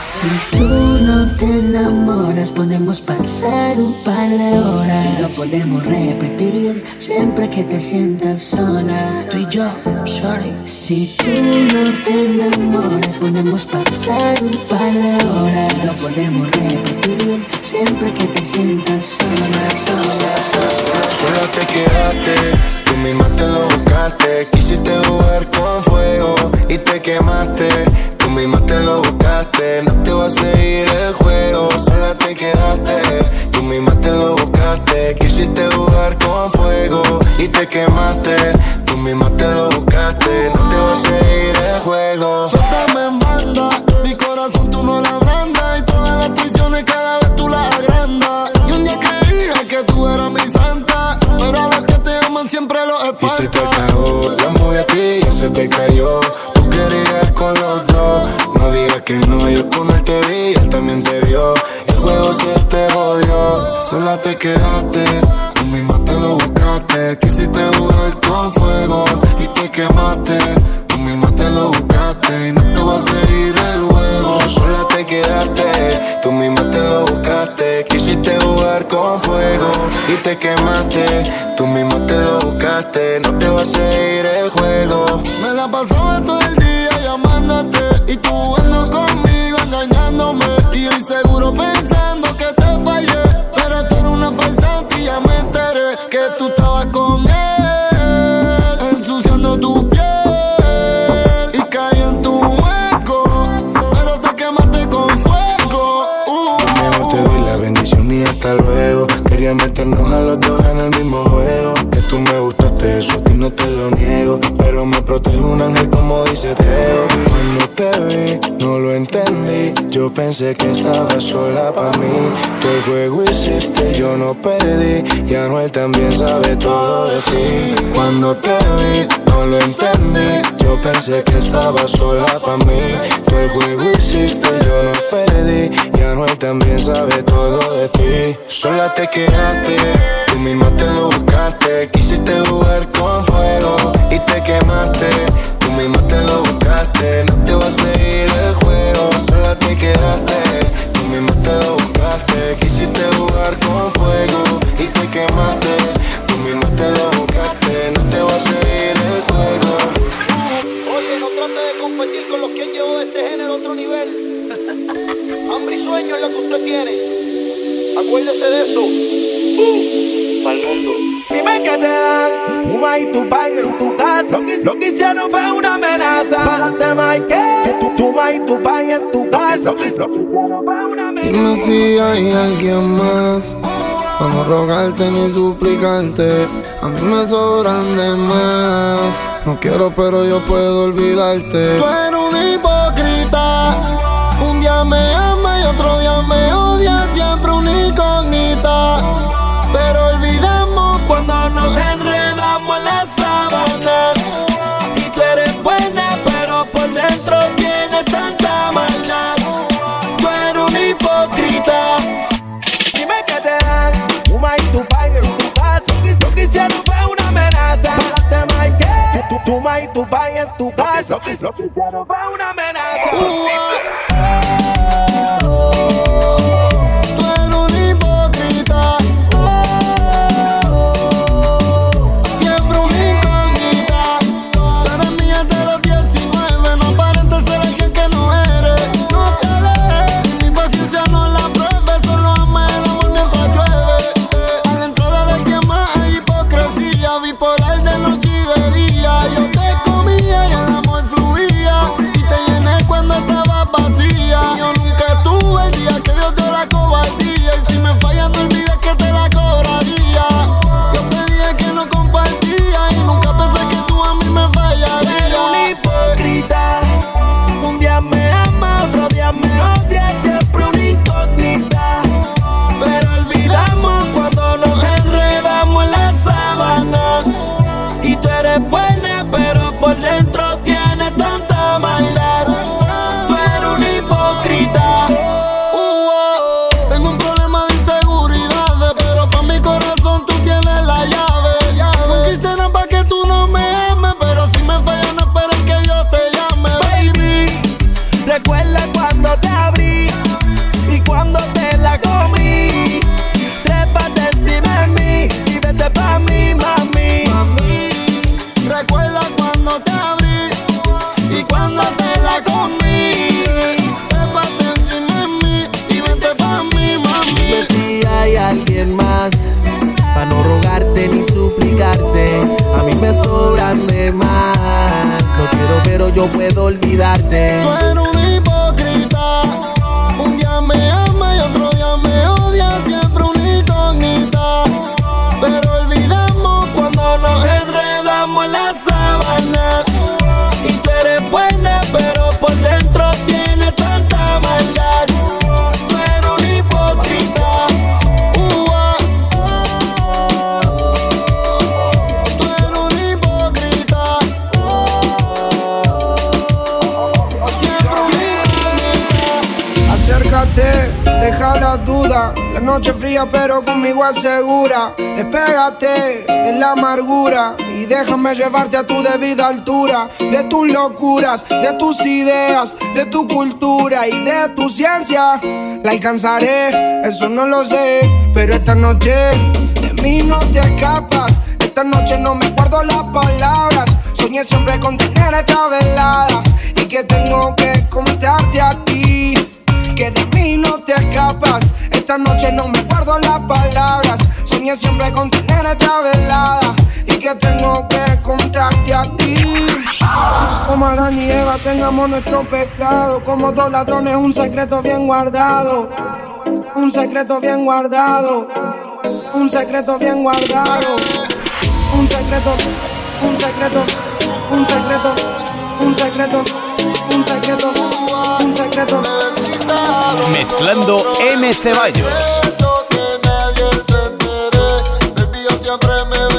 Si tú no te enamoras, podemos pasar un par de horas. Lo podemos repetir siempre que te sientas sola. Tú y yo, sorry. Si tú no te enamoras, podemos pasar un par de horas. Lo podemos repetir siempre que te sientas sola, sola, sola. Sola te quedaste, tú misma te lo buscaste. Quisiste jugar con fuego y te quemaste. Tú misma te lo buscaste, no te va a seguir el juego. Sola te quedaste, tú misma te lo buscaste. Quisiste jugar con fuego y te quemaste. Tú misma te lo buscaste, no te va a seguir el juego. Suéltame en banda, mi corazón tú no la abrandas y todas las traiciones cada vez tú las agrandas. Y un día creía que tú eras mi santa, pero a los que te aman siempre los Y se te acabó, la movie a ti ya se te cayó. Sola te quedaste, tú misma te lo buscaste. Quisiste jugar con fuego y te quemaste, tú misma te lo buscaste y no te va a seguir el juego. Sola te quedaste, tú misma te lo buscaste. Quisiste jugar con fuego y te quemaste, tú misma te lo buscaste. No te va a seguir el juego. Me la pasaba todo el protege un ángel como dice Teo. Te vi, no lo entendí. Yo pensé que estabas sola para mí. Tú el juego hiciste, yo no perdí. Y Anuel también sabe todo de ti. Cuando te vi, no lo entendí. Yo pensé que estabas sola para mí. Tú el juego hiciste, yo no perdí. Y Anuel también sabe todo de ti. Sola te quedaste, tú misma te lo buscaste. Quisiste jugar con fuego y te quemaste. Tú misma te lo buscaste, no te va a seguir el juego. Sola te quedaste, tú misma te lo buscaste. Quisiste jugar con fuego y te quemaste. Tú misma te lo buscaste, no te va a seguir el juego. Oye, no trate de competir con los que han llevado este género a otro nivel. Hambre y sueño es lo que usted tiene. Acuérdese de eso. Para el mundo. Dime que te dan Puma y tu pai en tu casa. Lo que, lo que hicieron fue una amenaza. Para te marqué. Tu, tu y tu pai en tu casa. Lo que, lo que hicieron fue una amenaza. Dime si hay alguien más. Para no rogarte ni suplicarte. A mí me sobran de más. No quiero, pero yo puedo olvidarte. Tú eres un hipócrita. Tu pai y tu pai en tu casa. Lo que, lo que hicieron fue una amenaza. Tú la alcanzaré, eso no lo sé, pero esta noche de mí no te escapas. Esta noche no me guardo las palabras, soñé siempre con tener esta velada y que tengo que contarte a ti que de mí no te escapas. Esta noche no me guardo las palabras, soñé siempre con tener esta velada y que tengo que contarte a ti como Adán y Eva tengamos nuestros pecados. Como dos ladrones, un secreto bien guardado. Un secreto bien guardado. Un secreto bien guardado. Un secreto, un secreto, un secreto, un secreto, un secreto, un secreto. Mezclando M. Ceballos. siempre me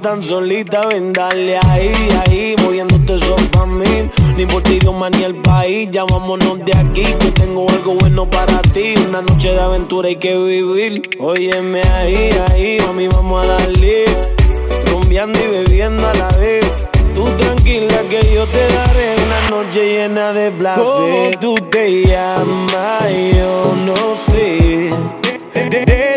tan solita, ven dale ahí, ahí, moviéndote solo a mí. Ni por ti, Dios, ni el país, ya vámonos de aquí, que tengo algo bueno para ti. Una noche de aventura hay que vivir. Óyeme ahí, ahí, mami, vamos a darle. Rumbeando y bebiendo a la vez. Tú tranquila que yo te daré una noche llena de placer. ¿Cómo tú te llamas? Yo no sé. Eh, eh, eh,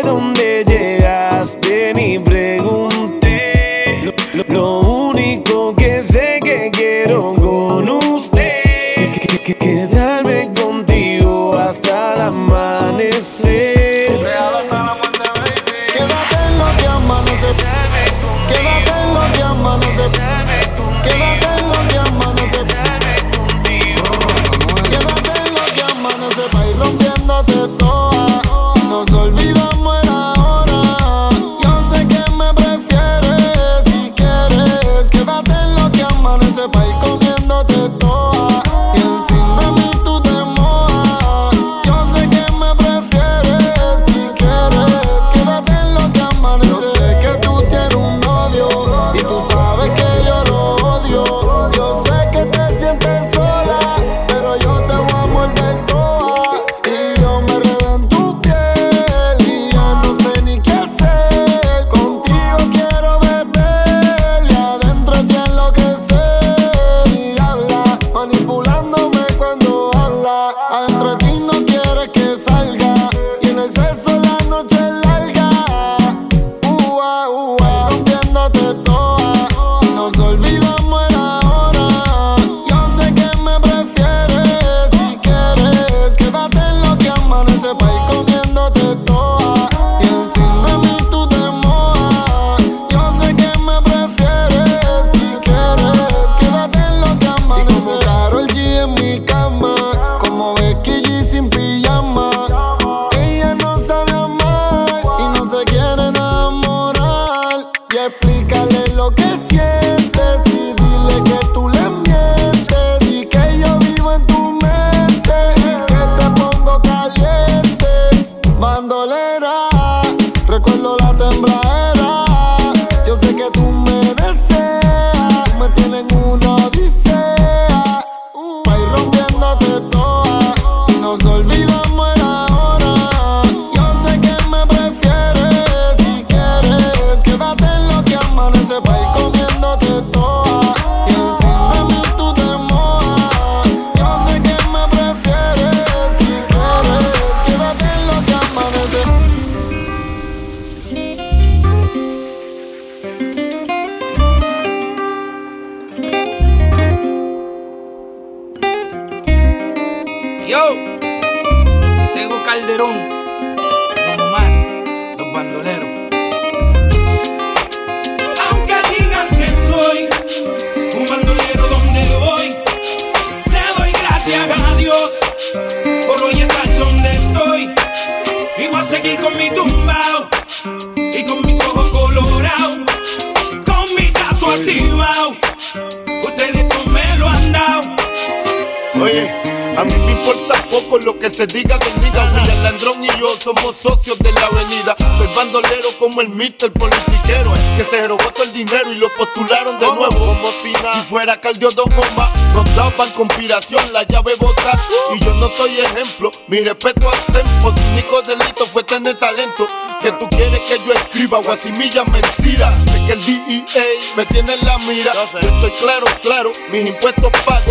fuera que cardio dos gomas, nos daban conspiración, la llave bota. Y yo no soy ejemplo, mi respeto al tempo. Su único delito fue tener talento. Que tú quieres que yo escriba guasimilla mentira. Es que el DEA me tiene en la mira. Yo estoy claro, claro, mis impuestos pagan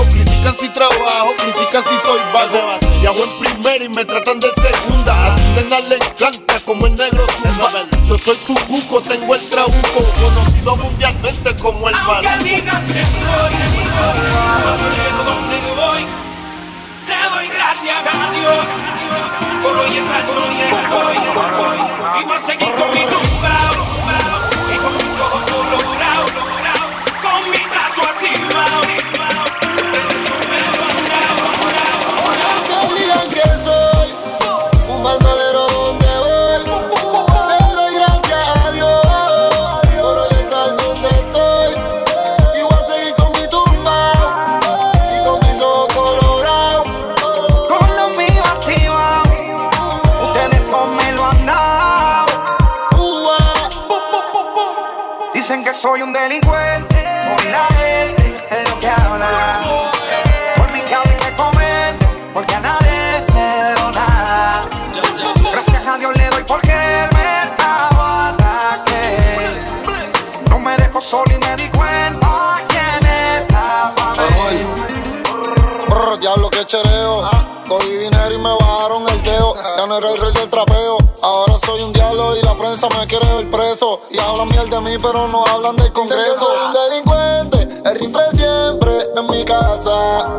mí, pero no hablan del congreso. Soy un delincuente, el rifle siempre en mi casa.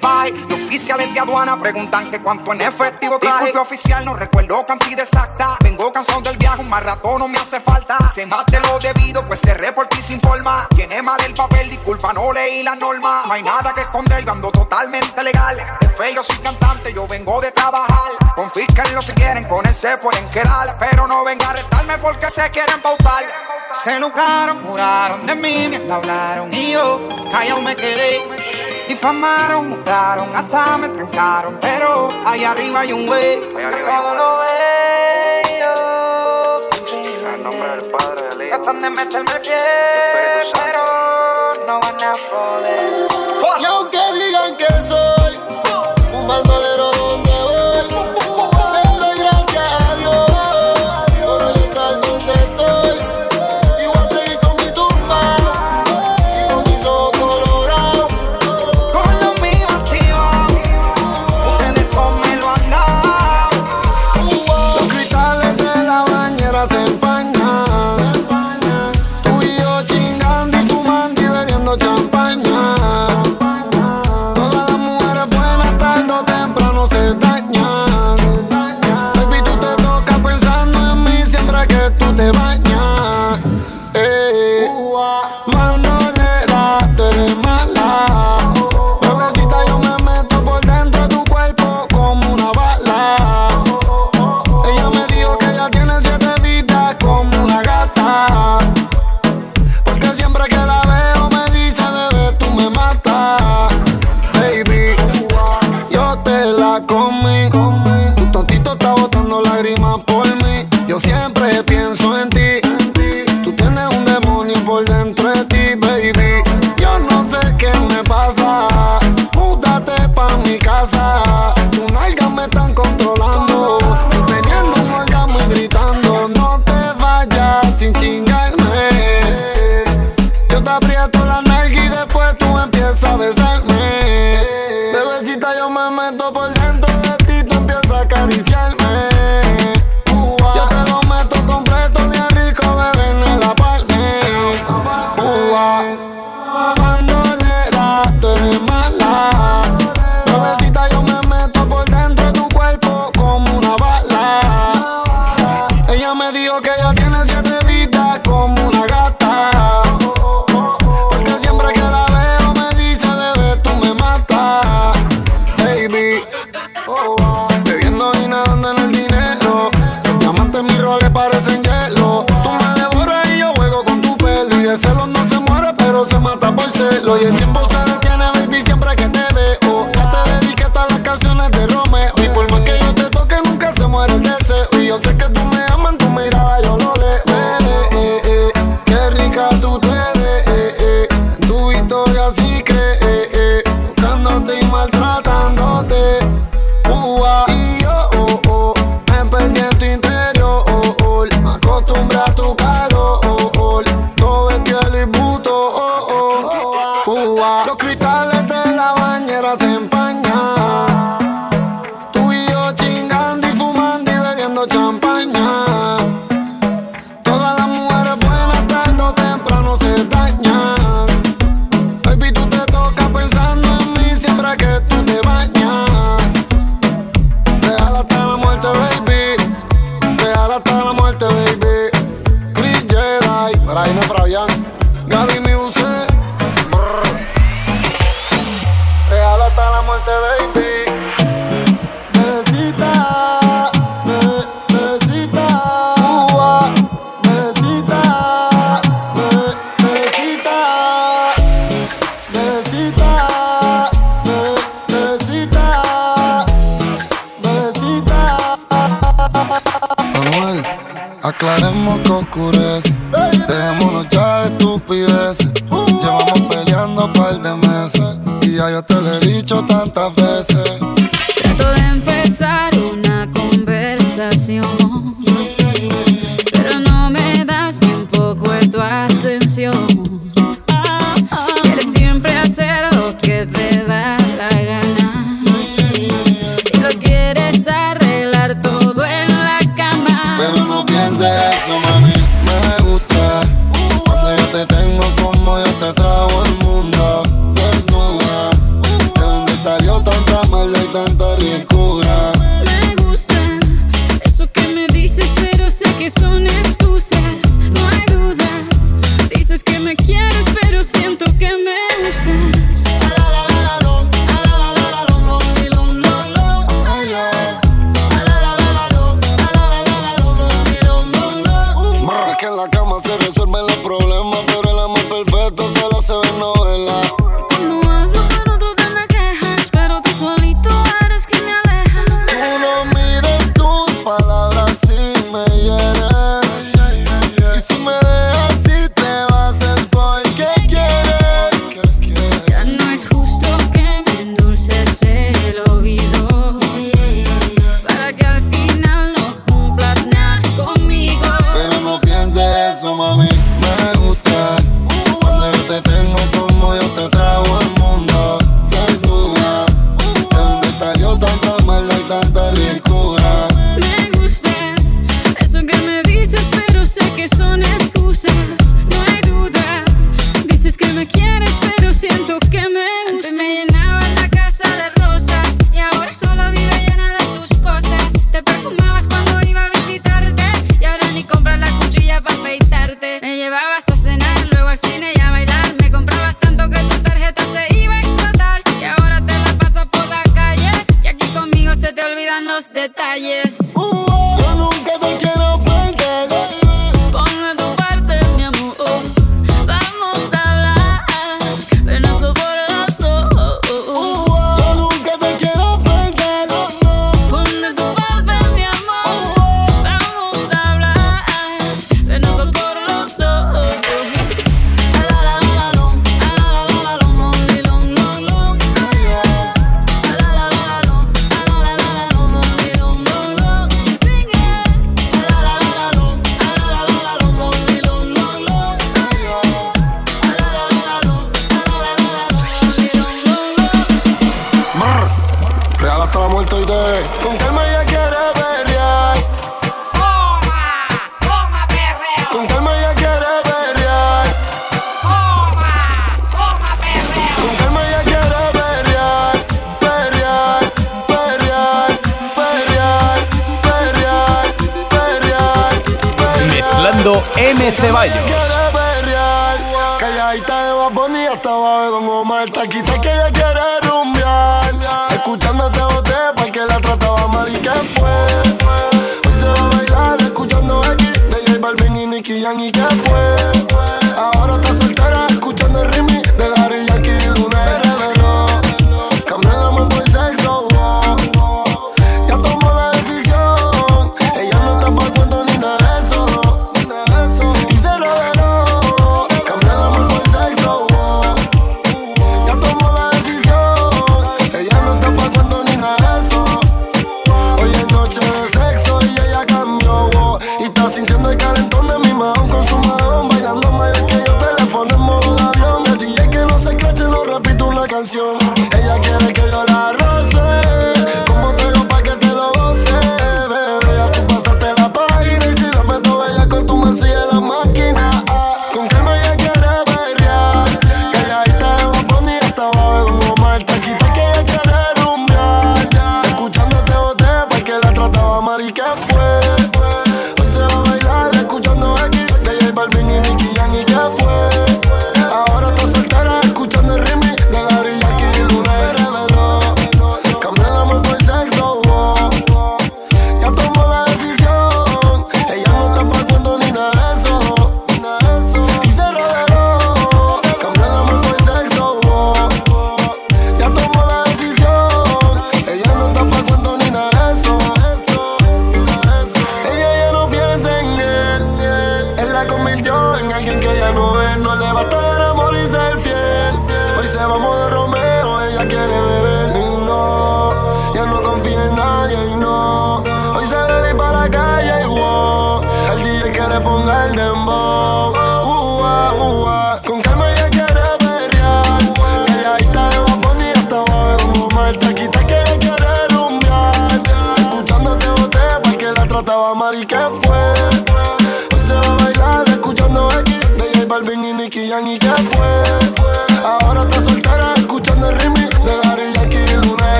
Equipaje. Los oficiales de aduana preguntan que cuánto en efectivo traje. Disculpe oficial, no recuerdo cantidad exacta. Vengo cansado del viaje, un más rato no me hace falta. Se de lo debido, pues se reporta y se informa. Tiene mal el papel, disculpa, no leí la norma. No hay nada que esconder, yo ando totalmente legal. Es feo, soy cantante, yo vengo de trabajar. Confísquenlo si quieren, con él se pueden quedar. Pero no venga a arrestarme porque se quieren pautar. Se lucraron, juraron de mí, me hablaron y yo callado me quedé. Difamaron, montaron, hasta me trancaron, pero ahí arriba hay un güey. Todo lo bello. En nombre del Padre, del Hijo. Tratan de meterme el pie, pero no van a poder. Y aunque digan que soy te lo he dicho tantas veces. Trato de empezar una conversación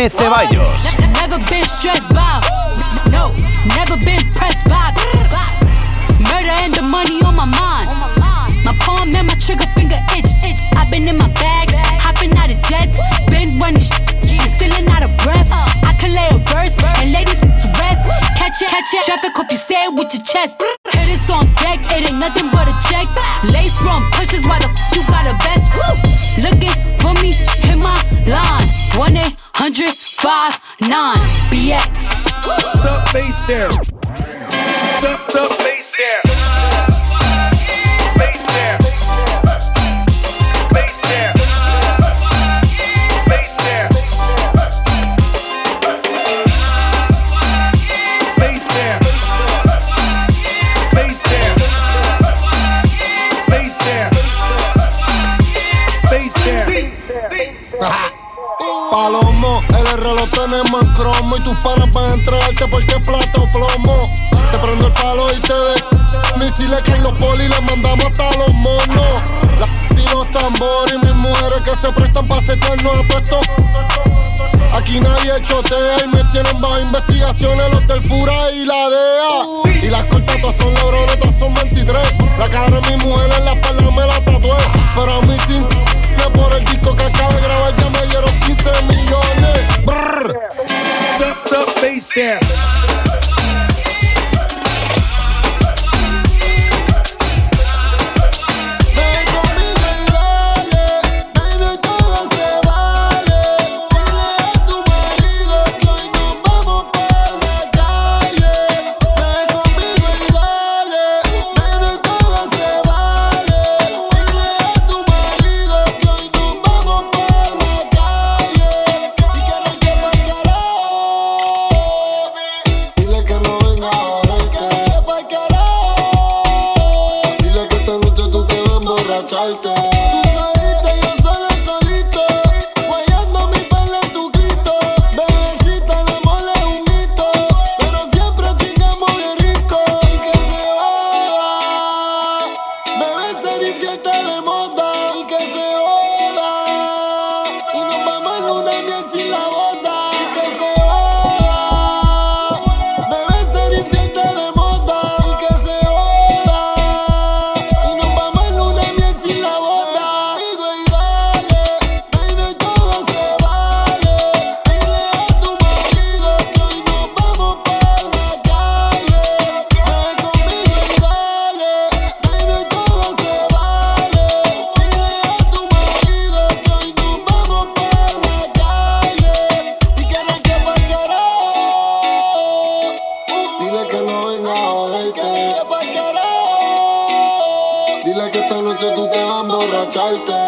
Mezclando M. Ceballos. Never palomo. El error lo tenemos en cromo. Y tus panas van a entregarte porque plato plomo. Te prendo el palo y te de. Misiles que en los poli le mandamos hasta los monos. La y los tambores y mis mujeres que se prestan para setearnos a puesto. Aquí nadie chotea y me tienen bajo investigaciones los del y la DEA. Y las cortas todas son lebrones, todas son 23. La cara de mi mujer en la espalda me la tatué. Pero a mí sin millones por el disco que acabo de grabar. Ya me dieron 15 millones. Brr. Duck, bass, yeah. salto.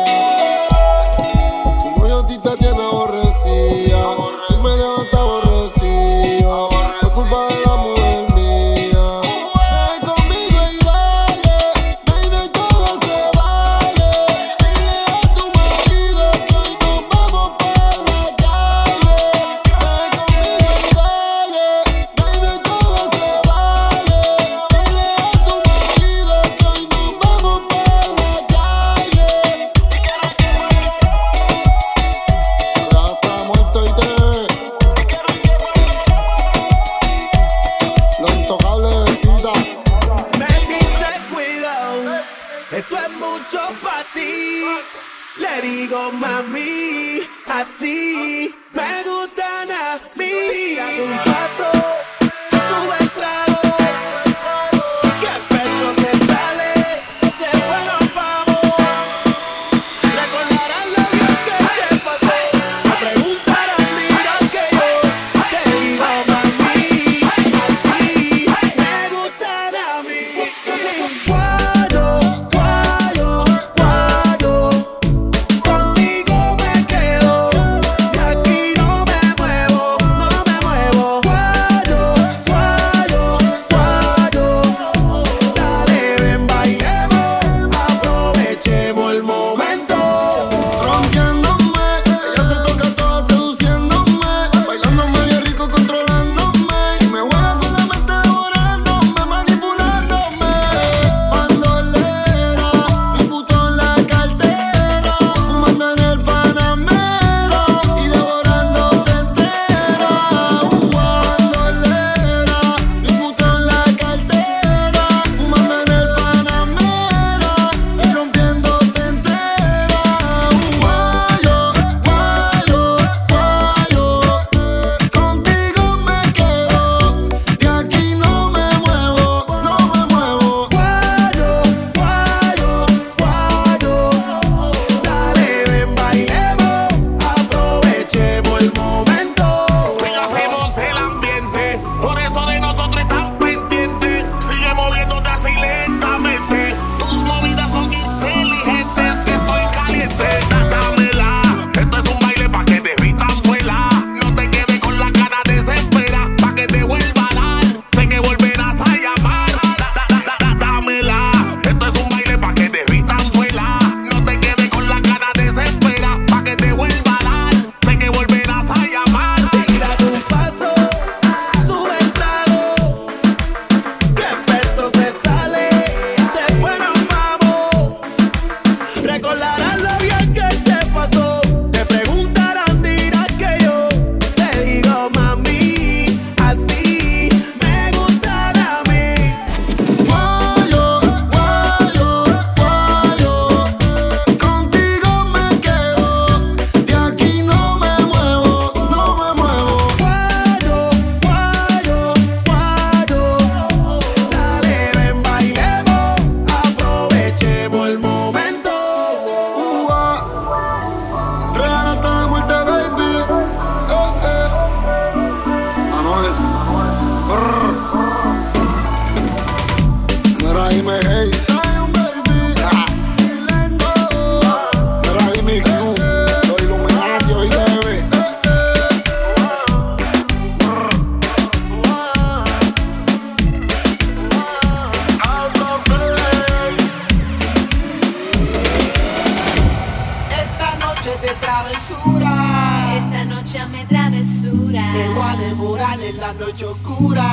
A devorar en la noche oscura.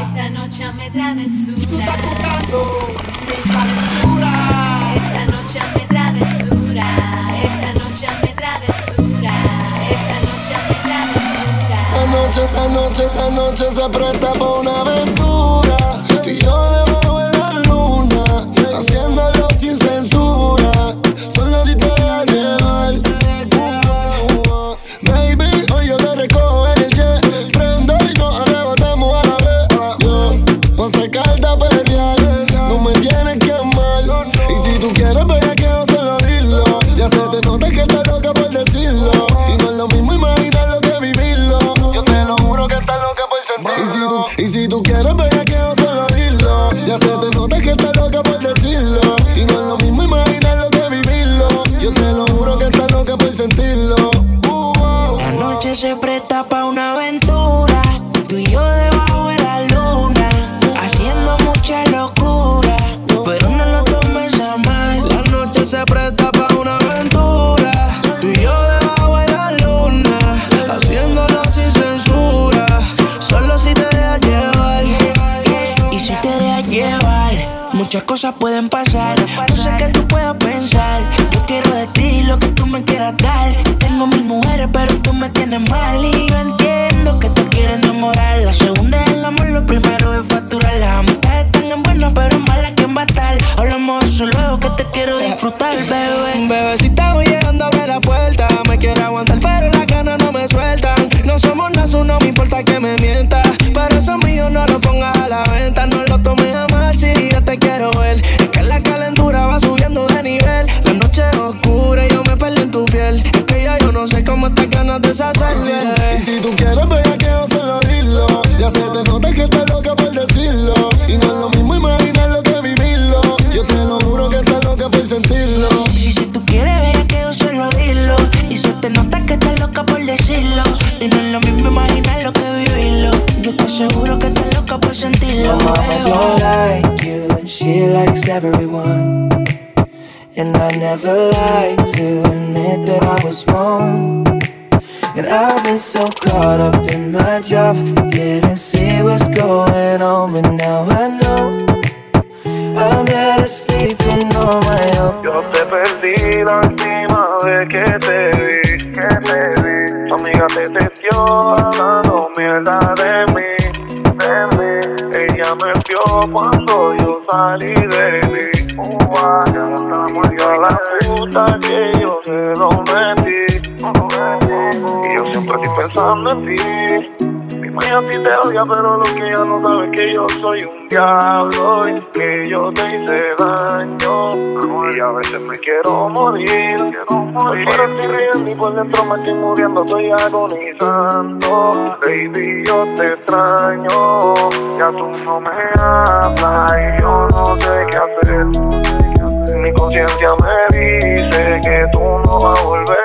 Esta noche me travesura. Tú estás tocando mi calentura. Esta noche me travesura. Esta noche me travesura. Esta noche me travesura. Esta noche, esta noche, esta noche se presta para una aventura. never lie. Te odia, pero lo que ella no sabe que yo soy un diablo y que yo te hice daño. Y a veces me quiero morir. Por fuera estoy riendo y por dentro me estoy muriendo, estoy agonizando. Baby, yo te extraño. Ya tú no me hablas y yo no sé qué hacer. Mi conciencia me dice que tú no vas a volver.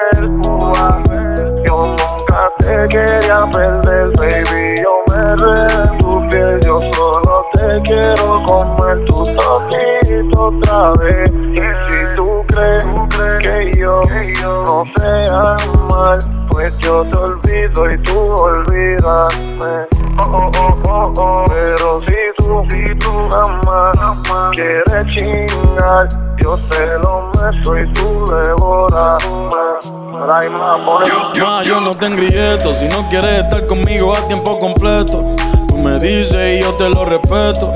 Yo nunca te quería perder, baby. Tocito otra vez. Y si tú crees que yo no sé amar, pues yo te olvido y tú olvídame. Oh, oh, oh, oh, oh. Pero si tú, si tú amas, quieres chingar, yo te lo meto y tú devoras. Mamá, Ma, yo no te engrieto. Si no quieres estar conmigo a tiempo completo, tú me dices y yo te lo respeto.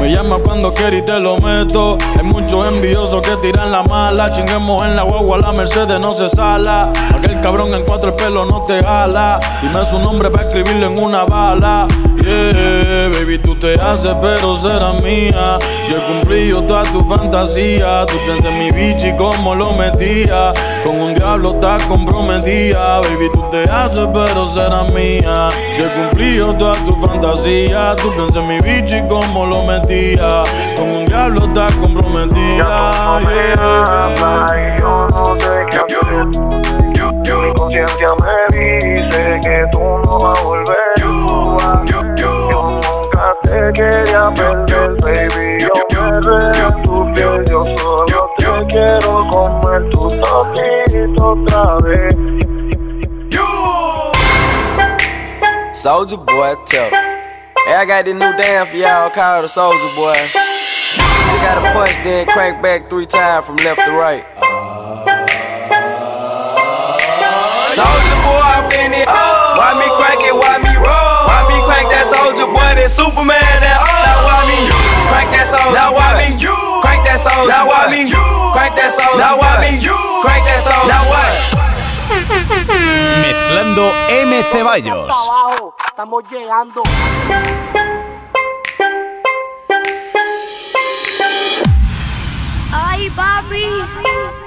Me llama cuando quieres y te lo meto. Hay muchos envidiosos que tiran la mala. Chinguemos en la guagua, la Mercedes no se sala. Aquel cabrón en cuatro el pelo no te jala. Dime su nombre para escribirlo en una bala. Yeah, baby, tú te haces, pero será mía. Yo he cumplido toda tu fantasía. Tú piensas en mi bichi como lo metía. Con un diablo estás comprometida. Baby, tú te haces, pero será mía. Yo he cumplido todas tus fantasías. Tú pensé en mi bicho y cómo lo metía. Con un diablo estás comprometida. yo no te Mi conciencia me dice que tú no vas a volver. Yo, nunca te quería perder, baby. Yo me re yo solo te quiero comer tus tapito otra vez. Soldier Boy Tough. Hey, I got this new damn for y'all called the Soldier Boy. Just gotta punch, then crank back three times from left to right. Soldier Boy, I'm finna. Oh. Why me crank it? Why me roll? Why me crank that Soldier Boy? That Superman? That oh. Now why me you? Crank that Soldier Now why me you? Crank that Soldier Now why me you? Crank that Soldier Now why me you? Crank that Soldier Now what? Mezclando M. Ceballos. estamos llegando. ¡Ay, papi.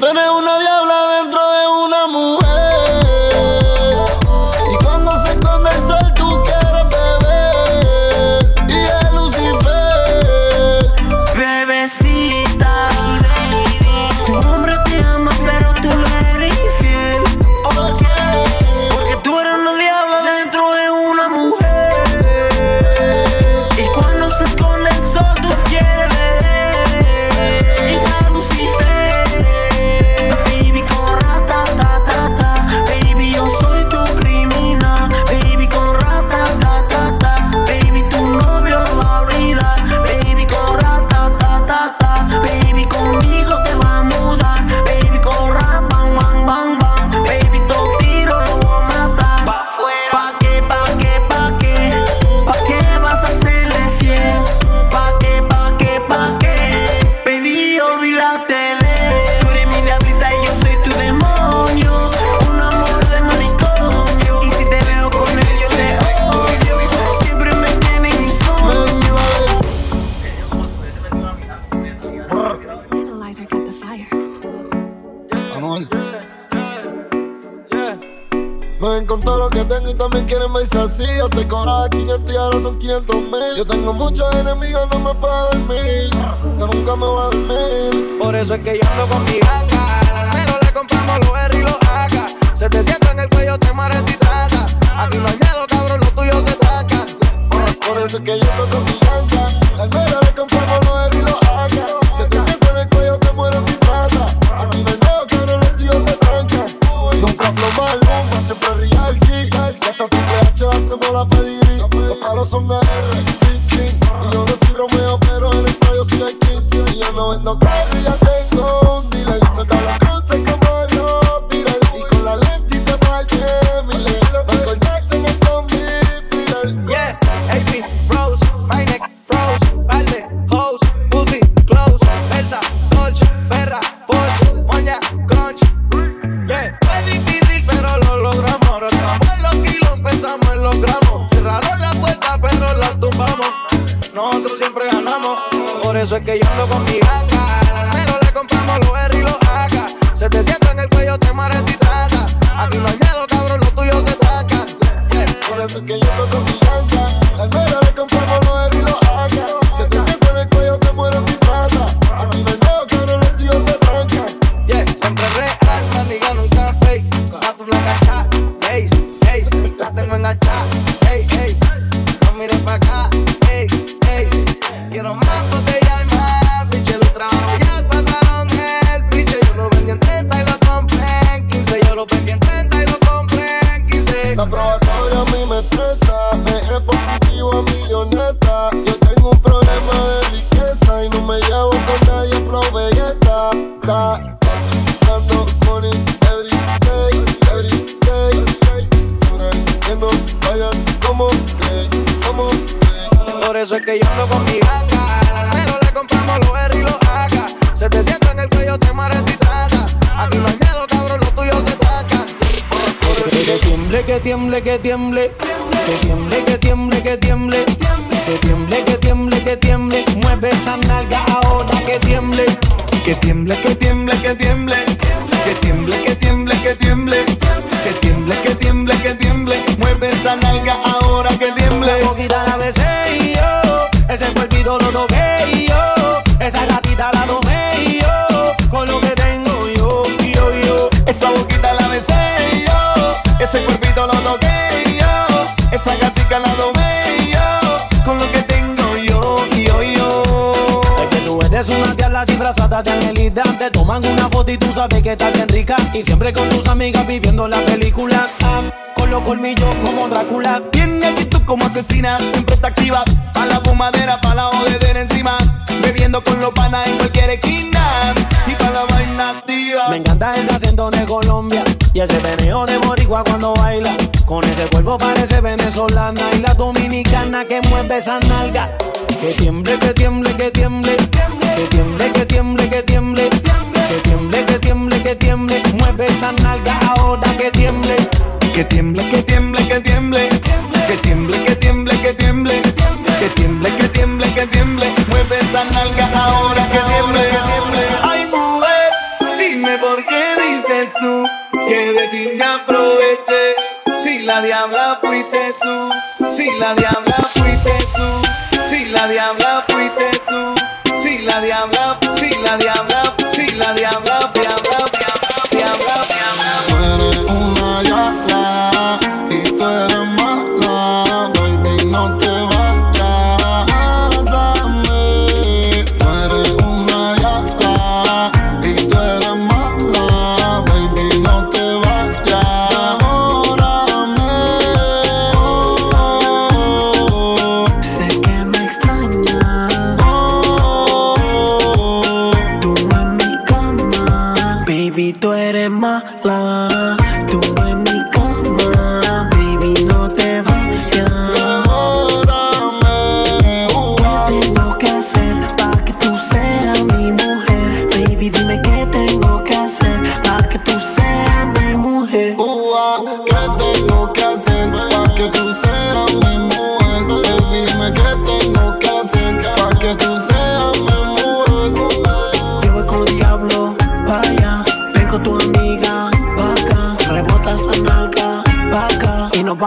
tener dices así, yo te cobraba 500 y ahora son 500 mil. Yo tengo muchos enemigos, no me puedo dormir. Yo nunca me voy a dormir. Por eso es que yo ando con mi jaca. Al almero le compramos los R y los AK. Se te sienta en el cuello, te mares y trata. Aquí no hay miedo, cabrón, lo tuyo se taca. Por, eso es que yo ando con disfrazada de angelita. Te toman una foto y tú sabes que está bien rica. Y siempre con tus amigas viviendo la película. Ah, con los colmillos como Drácula. Tiene actitud como asesina, siempre está activa. Pa' la fumadera, pa' la jodedera encima. Bebiendo con los panas en cualquier esquina. Y pa' la vaina activa. Me encanta el acento de Colombia y ese veneo de boricua cuando baila. Con ese cuerpo parece venezolana y la dominicana que mueve esa nalga. Que tiemble, que tiemble, que tiemble. Que tiemble, que tiemble, que tiemble. Que tiemble, que tiemble, que tiemble. Mueve esa nalga ahora que tiemble. Que tiemble, que tiemble, que tiemble. Que tiemble, que tiemble, que tiemble. Que tiemble, que tiemble, que tiemble. Mueve esa nalga ahora que tiemble. Ay, mujer, dime por qué dices tú que de ti me aproveché. Si la diabla fuiste tú, si la diabla fuiste tú, si la diabla fuiste tú, si la diabla, si la diabla, si la diabla, diabla, diabla, diabla, diabla.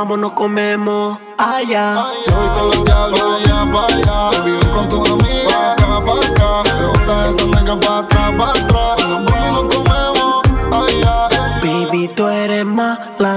Vamos, nos comemos allá. Yo voy con los diablos allá para allá. Ven con tu amiga pa' acá, pa' acá. Rebota esa nalga pa' atrás, pa' atrás. Nos vamos nos comemos allá. Baby, tú eres mala.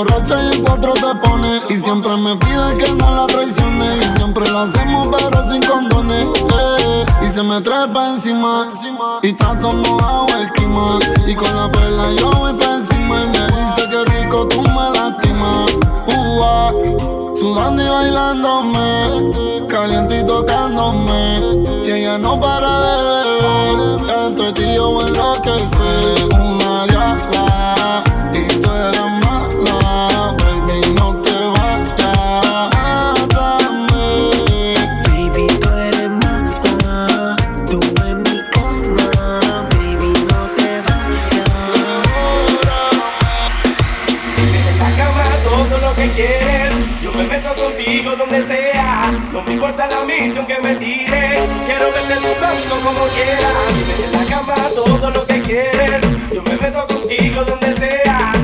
Emborracha y en cuatro te pone, y siempre me pide que no la traicione, y siempre la hacemos pero sin condones, eh, y se me trepa encima, y todo mojado el clima, y con la perla yo voy pa' encima, y me dice que rico tú me lastimas, Ua, sudando y bailándome, caliente y tocándome, y ella no para de beber, entre ti yo enloquecer, una diabla, donde sea. No me importa la misión que me tire. Quiero verte sudando como quieras. En la cama todo lo que quieres. Yo me meto contigo donde sea.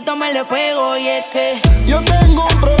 poquito me le pego y es que yo tengo un problema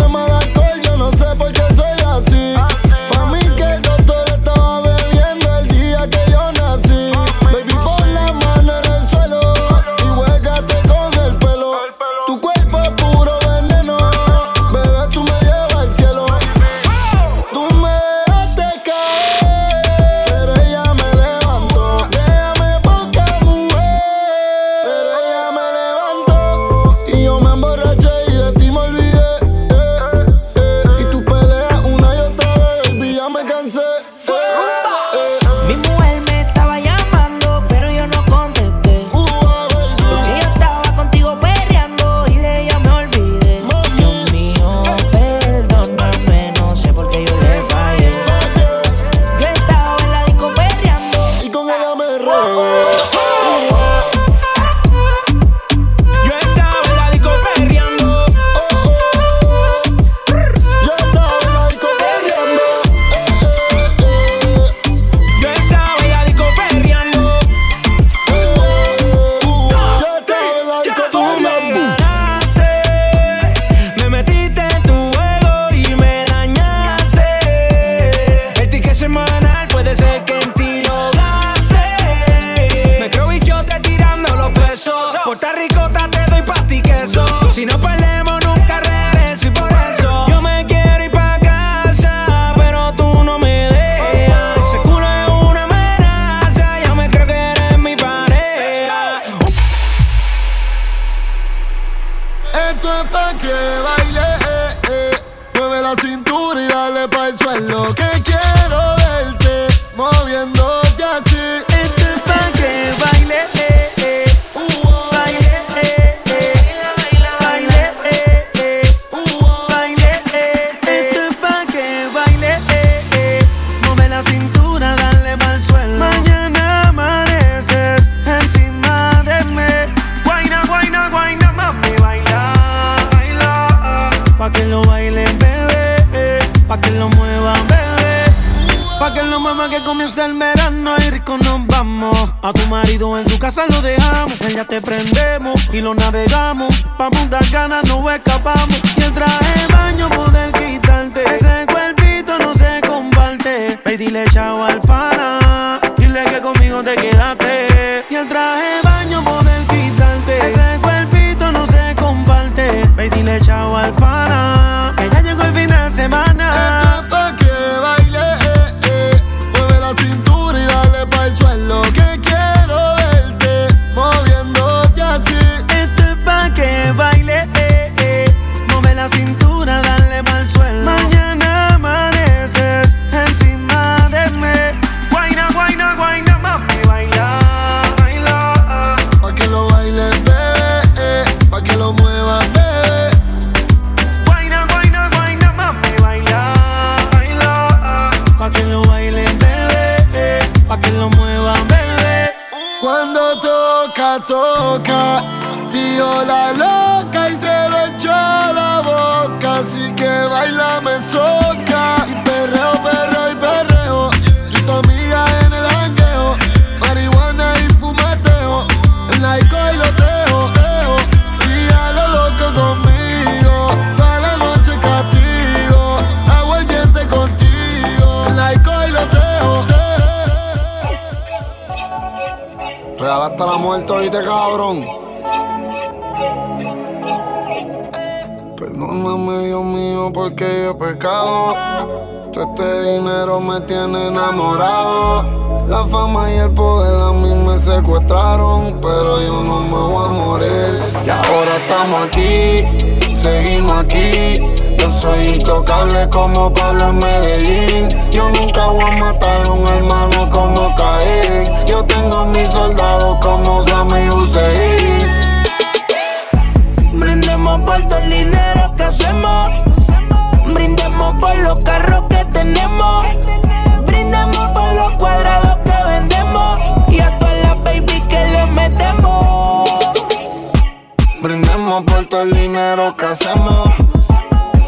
prende. Dejo. Regalaste la muerte, oíste, cabrón. Perdóname, Dios mío, porque yo he pecado. Todo este dinero me tiene enamorado. La fama y el poder a mí me secuestraron, pero yo no me voy a morir. Y ahora estamos aquí, seguimos aquí. Yo soy intocable como Pablo en Medellín. Yo nunca voy a matar a un hermano como Caín. Yo tengo mis soldados como Sammy Hussein. Brindemos por todo el dinero que hacemos. Brindemos por los carros que tenemos. Brindemos por los cuadrados Brindemos por todo el dinero que hacemos.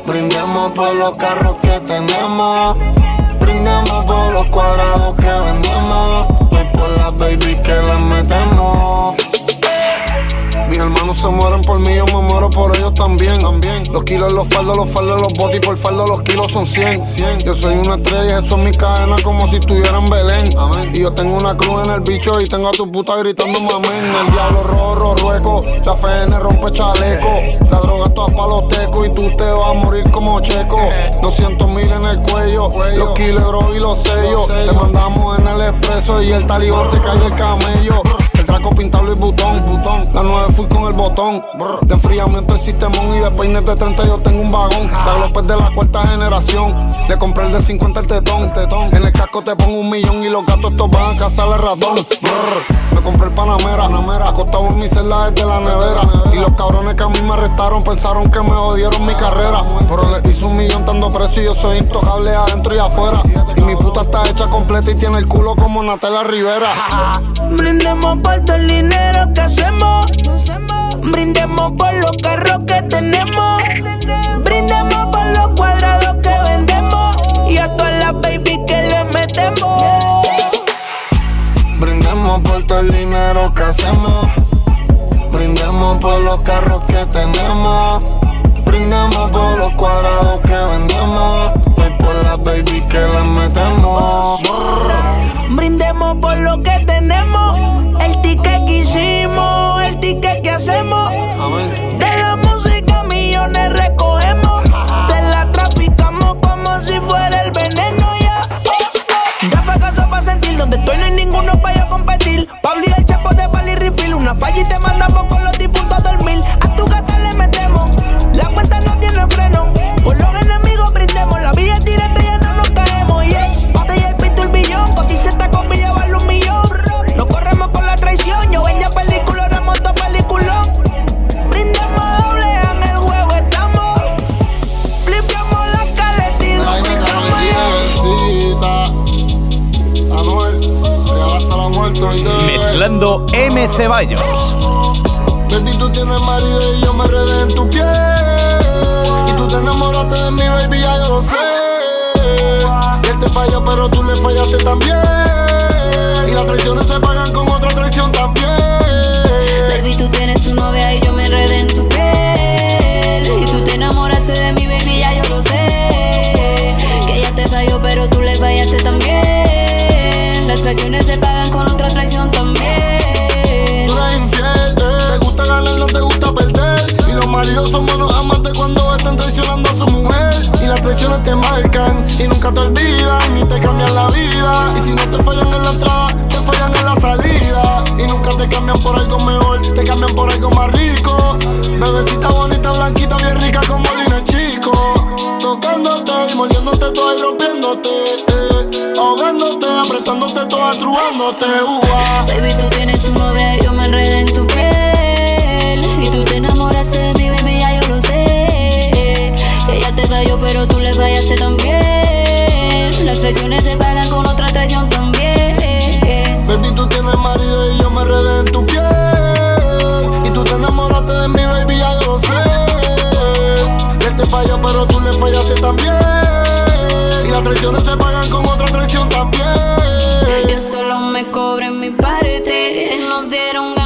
Brindemos por los carros que tenemos. Brindemos por los cuadrados que vendemos. Y por las baby que le metemos. Mis hermanos se mueren por mí, yo me muero por ellos también. también. Los kilos, los faldos, los faldos, los botis, por faldo los kilos son 100. 100. Yo soy una estrella, eso es mi cadena como si estuviera en Belén. Y yo tengo una cruz en el bicho y tengo a tu puta gritando mamén. El diablo rojo, rueco, la FN rompe chaleco. La droga toda pa' los tecos y tú te vas a morir como checo. 200 mil en el cuello, los kilos y los sellos. Te mandamos en el expreso y el talibán se cae del camello. El traco pintado y botón, botón. La 9 full con el botón. De enfriamiento el sistemón y de peines de 30 yo tengo un vagón. La López de la cuarta generación. Le compré el de 50 el tetón, tetón. En el casco te pongo un millón y los gatos estos van a cazar el ratón. Brr. Me compré el Panamera, Panamera. Acostado en mi celda desde la nevera. Y los cabrones que a mí me arrestaron pensaron que me jodieron mi carrera. Pero le hice un millón dando precio y yo soy intocable adentro y afuera. Y mi puta está hecha completa y tiene el culo como Natalia Rivera. Brindemos por todo el dinero que hacemos. Brindemos por los carros que tenemos. M. Ceballos. Baby, tú tienes marido y yo me redé en tu piel. Y tú te enamoraste de mi baby, ya yo lo sé. Y él te falló, pero tú le fallaste también. Y las traiciones se pagan con otra traición también. Baby, tú tienes tu novia y yo me enredé en tu piel. Y tú te enamoraste de mi baby, ya yo lo sé. Que ella te falló, pero tú le fallaste también. Las traiciones se pagan maridos son buenos amantes cuando están traicionando a su mujer. Y las traiciones te marcan y nunca te olvidan y te cambian la vida. Y si no te fallan en la entrada, te fallan en la salida. Y nunca te cambian por algo mejor, te cambian por algo más rico. Bebecita bonita, blanquita, bien rica como Lina Chico. Tocándote y mordiéndote toda y rompiéndote. eh. Ahogándote, apretándote toda, trubándote. uva. Baby, tú tienes tu novia y yo me enredé en tu pero tú le fallaste también. Las traiciones se pagan con otra traición también. Baby, tú tienes marido y yo me redé en tu piel. Y tú te enamoraste de mi baby, ya yo lo sé. Él te falló, pero tú le fallaste también. Y las traiciones se pagan con otra traición también. Yo solo me cobré mi parte, nos dieron ganas